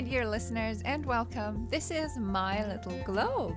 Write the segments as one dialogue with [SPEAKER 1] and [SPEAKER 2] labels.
[SPEAKER 1] my dear listeners, and welcome. This is My Little Globe.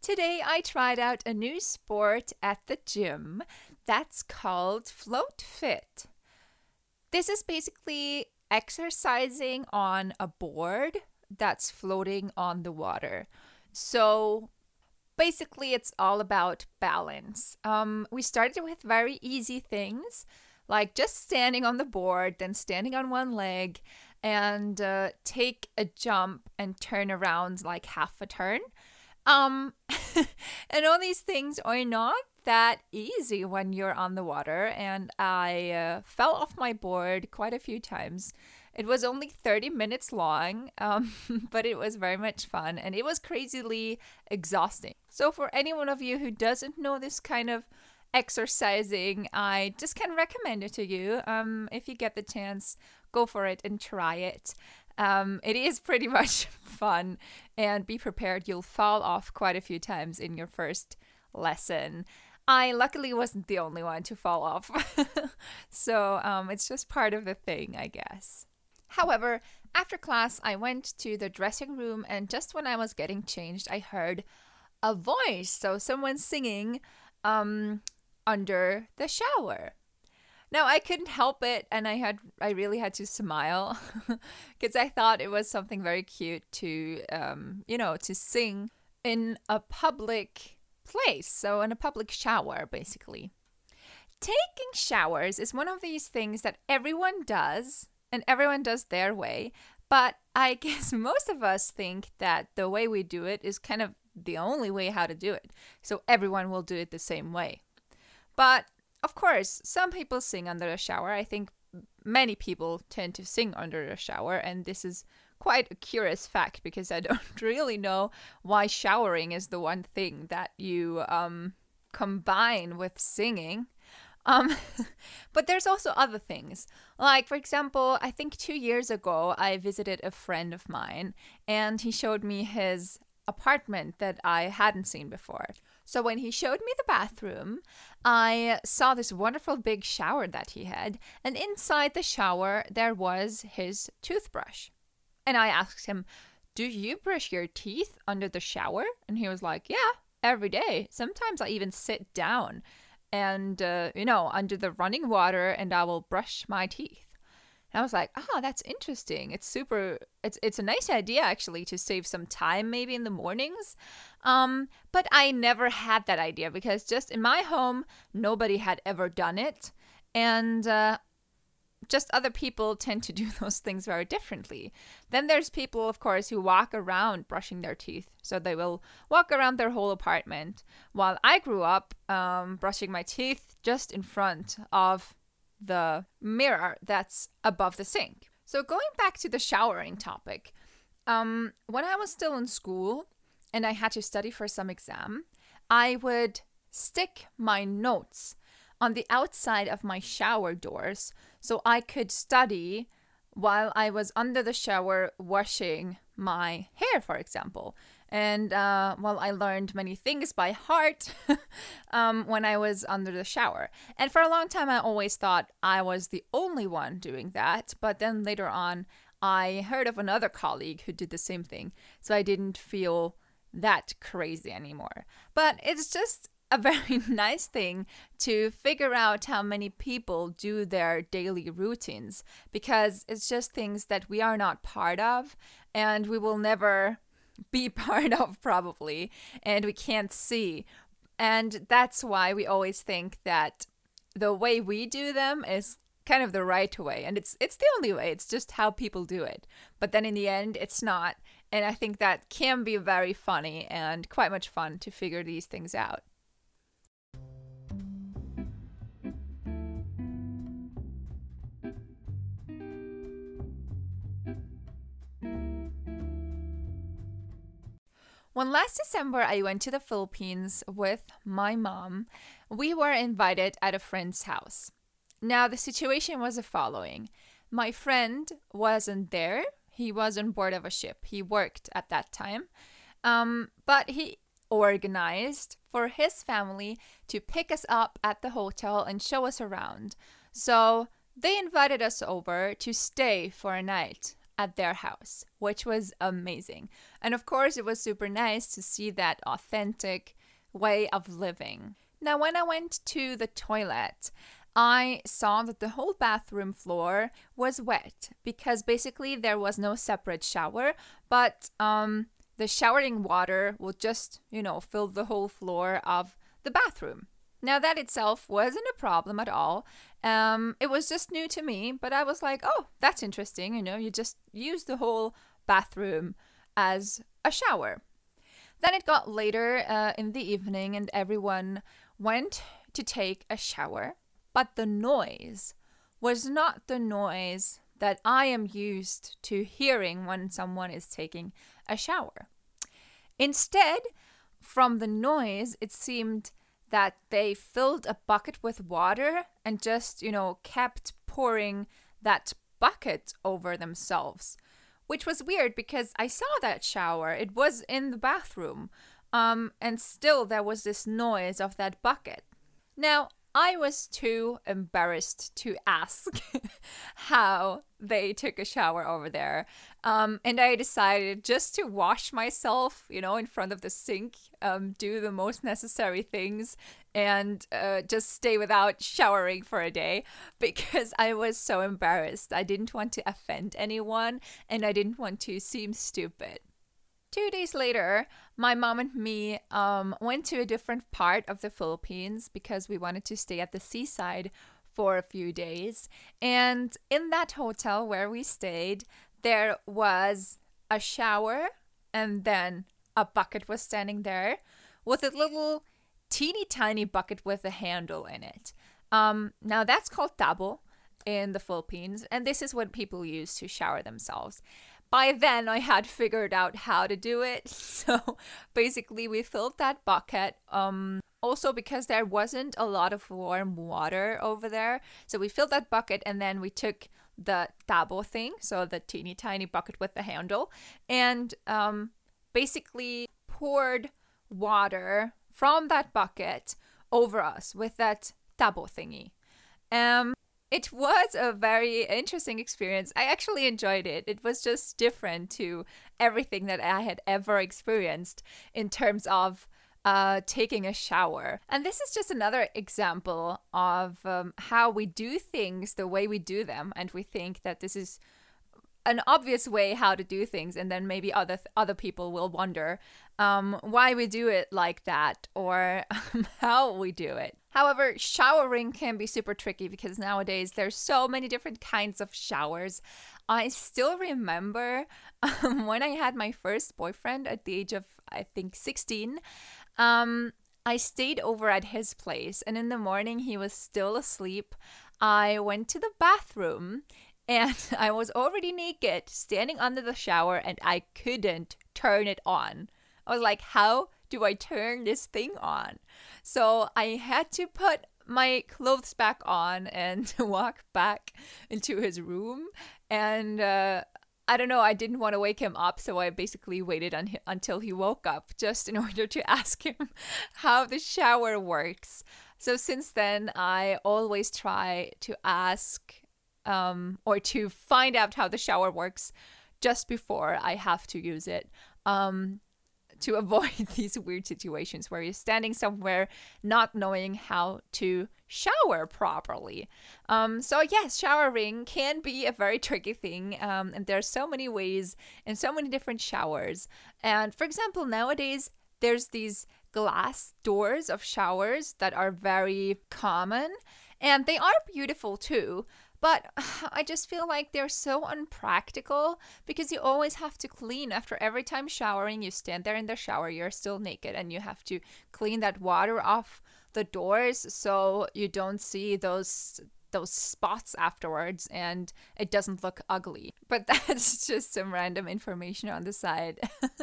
[SPEAKER 1] Today, I tried out a new sport at the gym that's called Float Fit. This is basically exercising on a board that's floating on the water. So, basically, it's all about balance. Um, we started with very easy things like just standing on the board, then standing on one leg, and uh, take a jump and turn around like half a turn. Um, and all these things are not that easy when you're on the water. And I uh, fell off my board quite a few times. It was only 30 minutes long, um, but it was very much fun and it was crazily exhausting. So, for any one of you who doesn't know this kind of exercising, I just can recommend it to you. Um, if you get the chance, go for it and try it. Um, it is pretty much fun, and be prepared, you'll fall off quite a few times in your first lesson. I luckily wasn't the only one to fall off, so um, it's just part of the thing, I guess. However, after class, I went to the dressing room, and just when I was getting changed, I heard a voice. So, someone singing um, under the shower. Now I couldn't help it and I had I really had to smile because I thought it was something very cute to um, you know to sing in a public place so in a public shower basically. Taking showers is one of these things that everyone does and everyone does their way but i guess most of us think that the way we do it is kind of the only way how to do it. So everyone will do it the same way but of course, some people sing under the shower. I think many people tend to sing under the shower, and this is quite a curious fact because I don't really know why showering is the one thing that you um, combine with singing. Um, but there's also other things. Like, for example, I think two years ago, I visited a friend of mine and he showed me his apartment that I hadn't seen before. So when he showed me the bathroom, I saw this wonderful big shower that he had, and inside the shower there was his toothbrush. And I asked him, "Do you brush your teeth under the shower?" And he was like, "Yeah, every day. Sometimes I even sit down and uh, you know, under the running water and I will brush my teeth." And I was like, oh, that's interesting. It's super. It's it's a nice idea actually to save some time maybe in the mornings. Um, but I never had that idea because just in my home nobody had ever done it, and uh, just other people tend to do those things very differently. Then there's people, of course, who walk around brushing their teeth. So they will walk around their whole apartment. While I grew up um, brushing my teeth just in front of the mirror that's above the sink. So, going back to the showering topic, um, when I was still in school and I had to study for some exam, I would stick my notes on the outside of my shower doors so I could study while I was under the shower washing my hair, for example. And uh, well, I learned many things by heart um, when I was under the shower. And for a long time, I always thought I was the only one doing that. But then later on, I heard of another colleague who did the same thing. So I didn't feel that crazy anymore. But it's just a very nice thing to figure out how many people do their daily routines because it's just things that we are not part of and we will never be part of, probably, and we can't see. And that's why we always think that the way we do them is kind of the right way and it's it's the only way it's just how people do it but then in the end it's not and i think that can be very funny and quite much fun to figure these things out When last December I went to the Philippines with my mom, we were invited at a friend's house. Now, the situation was the following my friend wasn't there, he was on board of a ship. He worked at that time, um, but he organized for his family to pick us up at the hotel and show us around. So they invited us over to stay for a night at their house, which was amazing. And of course, it was super nice to see that authentic way of living. Now, when I went to the toilet, I saw that the whole bathroom floor was wet because basically there was no separate shower, but um, the showering water would just, you know, fill the whole floor of the bathroom. Now, that itself wasn't a problem at all. Um, it was just new to me, but I was like, oh, that's interesting. You know, you just use the whole bathroom as a shower. Then it got later uh, in the evening, and everyone went to take a shower. But the noise was not the noise that I am used to hearing when someone is taking a shower. Instead, from the noise, it seemed that they filled a bucket with water and just, you know, kept pouring that bucket over themselves, which was weird because I saw that shower. It was in the bathroom. Um, and still there was this noise of that bucket. Now, I was too embarrassed to ask how they took a shower over there. Um, and I decided just to wash myself, you know, in front of the sink, um, do the most necessary things, and uh, just stay without showering for a day because I was so embarrassed. I didn't want to offend anyone and I didn't want to seem stupid. Two days later, my mom and me um, went to a different part of the Philippines because we wanted to stay at the seaside for a few days. And in that hotel where we stayed, there was a shower and then a bucket was standing there with a little teeny tiny bucket with a handle in it. Um, now that's called tabo in the Philippines, and this is what people use to shower themselves by then I had figured out how to do it. So basically we filled that bucket. Um also because there wasn't a lot of warm water over there. So we filled that bucket and then we took the tabo thing, so the teeny tiny bucket with the handle, and um basically poured water from that bucket over us with that tabo thingy. Um it was a very interesting experience. I actually enjoyed it. It was just different to everything that I had ever experienced in terms of uh, taking a shower. And this is just another example of um, how we do things the way we do them. And we think that this is an obvious way how to do things and then maybe other th- other people will wonder um, why we do it like that or um, how we do it. However showering can be super tricky because nowadays there's so many different kinds of showers. I still remember um, when i had my first boyfriend at the age of i think 16 um, i stayed over at his place and in the morning he was still asleep. I went to the bathroom and I was already naked, standing under the shower, and I couldn't turn it on. I was like, how do I turn this thing on? So I had to put my clothes back on and walk back into his room. And uh, I don't know, I didn't want to wake him up, so I basically waited un- until he woke up just in order to ask him how the shower works. So since then, I always try to ask um, or to find out how the shower works just before I have to use it. Um, to avoid these weird situations where you're standing somewhere not knowing how to shower properly. Um, so, yes, showering can be a very tricky thing, um, and there are so many ways and so many different showers. And for example, nowadays there's these glass doors of showers that are very common, and they are beautiful too. But I just feel like they're so unpractical because you always have to clean after every time showering. You stand there in the shower, you're still naked, and you have to clean that water off the doors so you don't see those those spots afterwards and it doesn't look ugly. But that's just some random information on the side.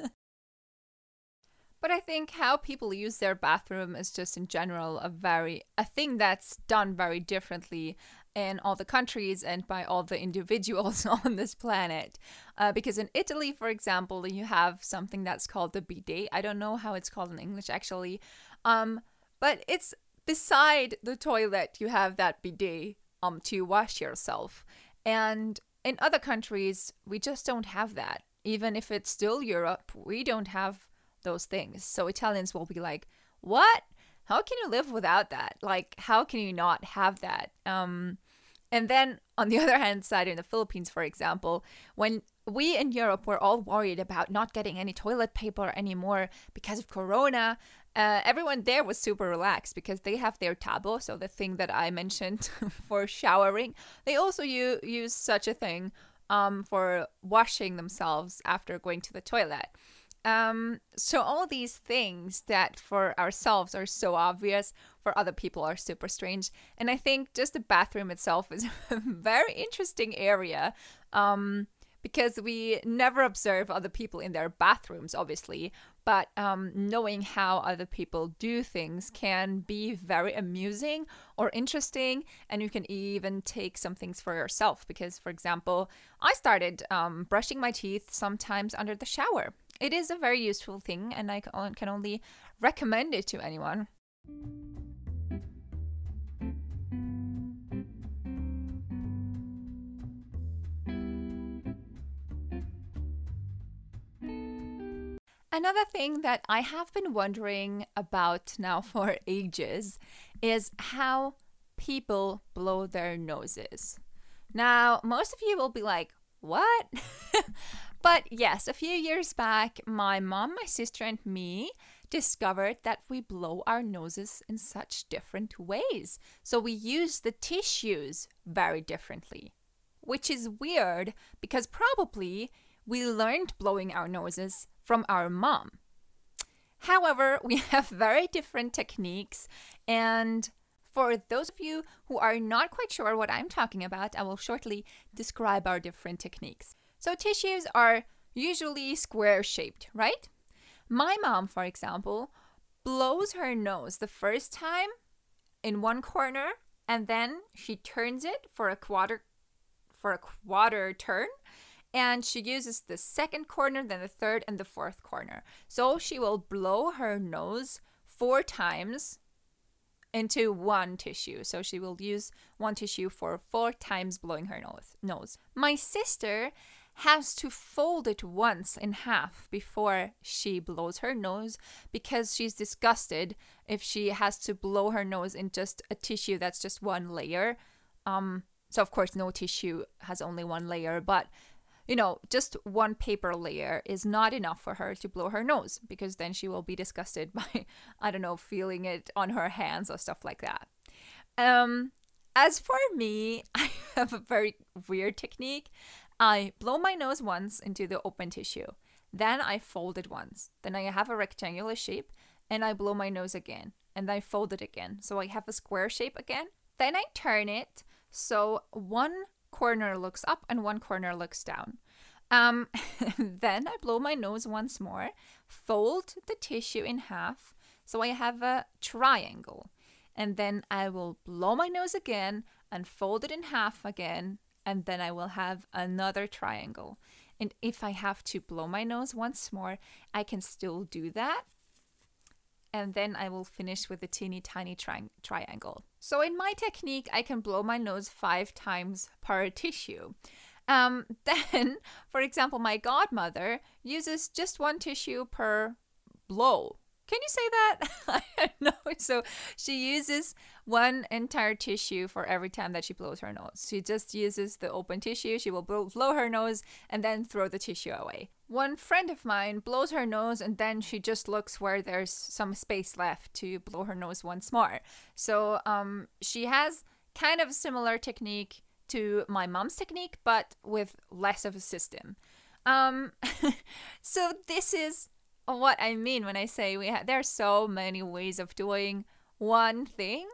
[SPEAKER 1] But I think how people use their bathroom is just in general a very a thing that's done very differently in all the countries and by all the individuals on this planet. Uh, because in Italy, for example, you have something that's called the bidet. I don't know how it's called in English actually, um, but it's beside the toilet. You have that bidet um to wash yourself. And in other countries, we just don't have that. Even if it's still Europe, we don't have those things. So Italians will be like, "What? How can you live without that? Like, how can you not have that?" Um, and then on the other hand side, in the Philippines, for example, when we in Europe were all worried about not getting any toilet paper anymore because of Corona. Uh, everyone there was super relaxed because they have their tabo, so the thing that I mentioned for showering. They also u- use such a thing um, for washing themselves after going to the toilet. Um, so all these things that for ourselves are so obvious, for other people are super strange. And I think just the bathroom itself is a very interesting area. Um, because we never observe other people in their bathrooms, obviously, but um, knowing how other people do things can be very amusing or interesting, and you can even take some things for yourself. Because, for example, I started um, brushing my teeth sometimes under the shower. It is a very useful thing, and I can only recommend it to anyone. Another thing that I have been wondering about now for ages is how people blow their noses. Now, most of you will be like, what? but yes, a few years back, my mom, my sister, and me discovered that we blow our noses in such different ways. So we use the tissues very differently, which is weird because probably we learned blowing our noses from our mom. However, we have very different techniques, and for those of you who are not quite sure what I'm talking about, I will shortly describe our different techniques. So, tissues are usually square shaped, right? My mom, for example, blows her nose the first time in one corner and then she turns it for a quarter for a quarter turn and she uses the second corner, then the third, and the fourth corner. So she will blow her nose four times into one tissue. So she will use one tissue for four times blowing her nose. nose. My sister has to fold it once in half before she blows her nose because she's disgusted if she has to blow her nose in just a tissue that's just one layer. Um, so of course no tissue has only one layer, but you know, just one paper layer is not enough for her to blow her nose because then she will be disgusted by, I don't know, feeling it on her hands or stuff like that. Um, as for me, I have a very weird technique. I blow my nose once into the open tissue. Then I fold it once. Then I have a rectangular shape and I blow my nose again. And I fold it again. So I have a square shape again. Then I turn it so one corner looks up and one corner looks down. Um, then I blow my nose once more, fold the tissue in half so I have a triangle. And then I will blow my nose again and fold it in half again, and then I will have another triangle. And if I have to blow my nose once more, I can still do that. And then I will finish with a teeny tiny tri- triangle. So in my technique, I can blow my nose five times per tissue. Um, then, for example, my godmother uses just one tissue per blow. Can you say that? I know. So she uses one entire tissue for every time that she blows her nose. She just uses the open tissue. She will blow, blow her nose and then throw the tissue away. One friend of mine blows her nose and then she just looks where there's some space left to blow her nose once more. So um, she has kind of similar technique to my mom's technique, but with less of a system. Um, so this is what I mean when I say we have. There are so many ways of doing one thing,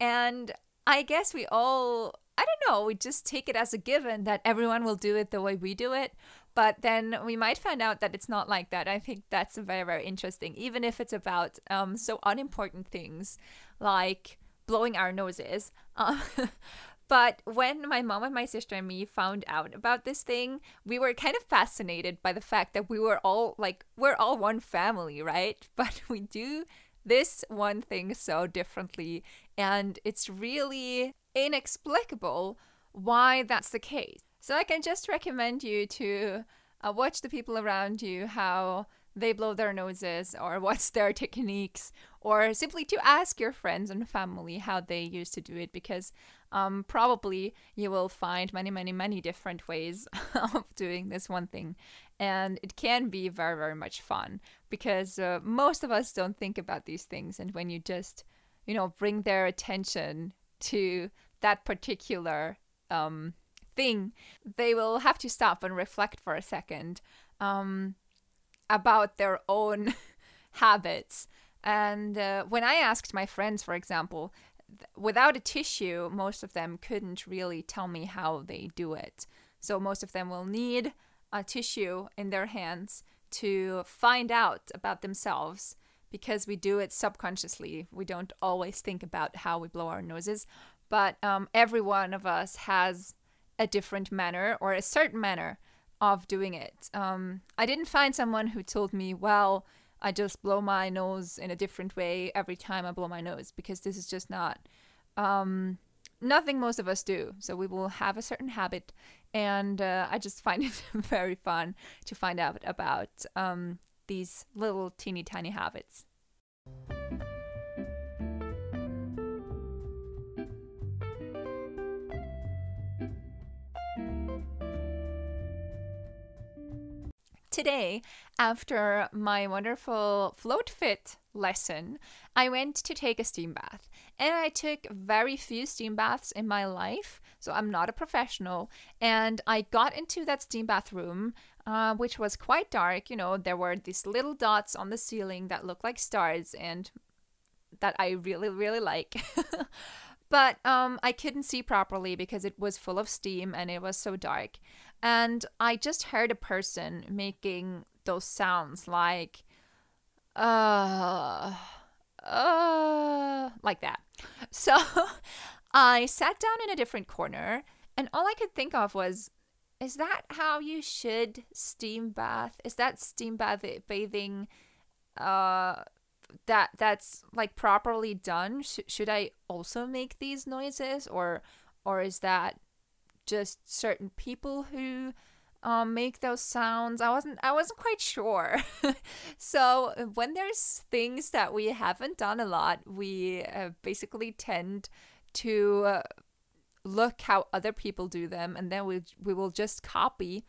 [SPEAKER 1] and I guess we all. I don't know, we just take it as a given that everyone will do it the way we do it. But then we might find out that it's not like that. I think that's very, very interesting, even if it's about um, so unimportant things like blowing our noses. Uh, but when my mom and my sister and me found out about this thing, we were kind of fascinated by the fact that we were all like, we're all one family, right? But we do this one thing so differently And it's really inexplicable why that's the case. So I can just recommend you to uh, watch the people around you, how they blow their noses or what's their techniques, or simply to ask your friends and family how they used to do it because um, probably you will find many, many, many different ways of doing this one thing. And it can be very, very much fun because uh, most of us don't think about these things. And when you just, you know, bring their attention to that particular um, thing, they will have to stop and reflect for a second um, about their own habits. And uh, when I asked my friends, for example, without a tissue, most of them couldn't really tell me how they do it. So most of them will need a tissue in their hands to find out about themselves because we do it subconsciously. We don't always think about how we blow our noses, but um, every one of us has a different manner or a certain manner of doing it. Um, I didn't find someone who told me, well, I just blow my nose in a different way every time I blow my nose because this is just not um, nothing most of us do. So we will have a certain habit, and uh, I just find it very fun to find out about um, these little teeny tiny habits. Today, after my wonderful float fit lesson, I went to take a steam bath. And I took very few steam baths in my life, so I'm not a professional. And I got into that steam bathroom, uh, which was quite dark. You know, there were these little dots on the ceiling that looked like stars, and that I really, really like. but um, I couldn't see properly because it was full of steam and it was so dark. And I just heard a person making those sounds like, uh, uh, like that. So I sat down in a different corner, and all I could think of was, is that how you should steam bath? Is that steam bath bathing? Uh, that that's like properly done. Sh- should I also make these noises, or or is that just certain people who um, make those sounds. I wasn't I wasn't quite sure. so when there's things that we haven't done a lot, we uh, basically tend to uh, look how other people do them, and then we we will just copy.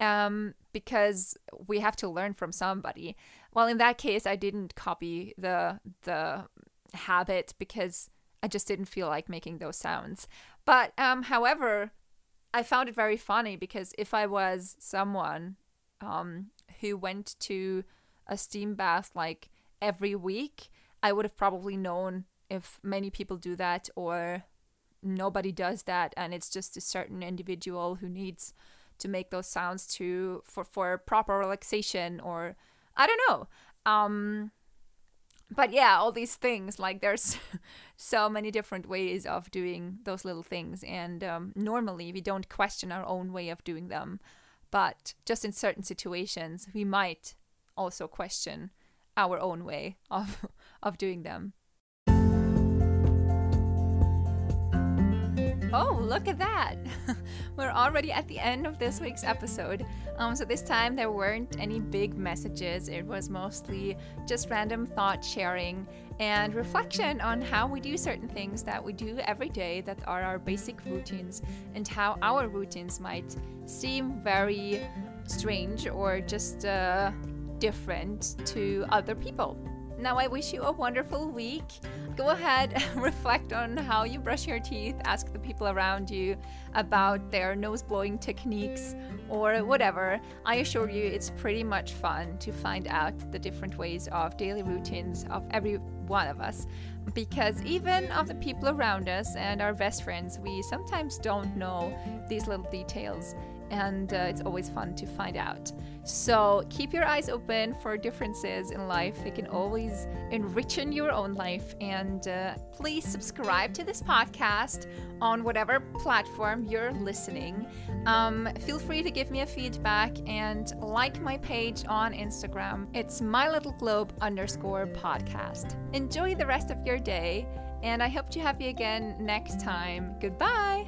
[SPEAKER 1] Um, because we have to learn from somebody. Well, in that case, I didn't copy the the habit because I just didn't feel like making those sounds. But um, however, I found it very funny because if I was someone um, who went to a steam bath like every week, I would have probably known if many people do that or nobody does that and it's just a certain individual who needs to make those sounds to for for proper relaxation or I don't know. Um but yeah, all these things like there's so many different ways of doing those little things, and um, normally we don't question our own way of doing them, but just in certain situations we might also question our own way of of doing them. Oh, look at that! We're already at the end of this week's episode. Um, so this time there weren't any big messages. It was mostly just random thought sharing and reflection on how we do certain things that we do every day that are our basic routines and how our routines might seem very strange or just uh, different to other people. Now, I wish you a wonderful week. Go ahead, reflect on how you brush your teeth, ask the people around you about their nose blowing techniques or whatever. I assure you, it's pretty much fun to find out the different ways of daily routines of every one of us. Because even of the people around us and our best friends, we sometimes don't know these little details and uh, it's always fun to find out. So keep your eyes open for differences in life. They can always enrichen your own life. And uh, please subscribe to this podcast on whatever platform you're listening. Um, feel free to give me a feedback and like my page on Instagram. It's my little globe underscore podcast. Enjoy the rest of your day And I hope to have you again next time. Goodbye.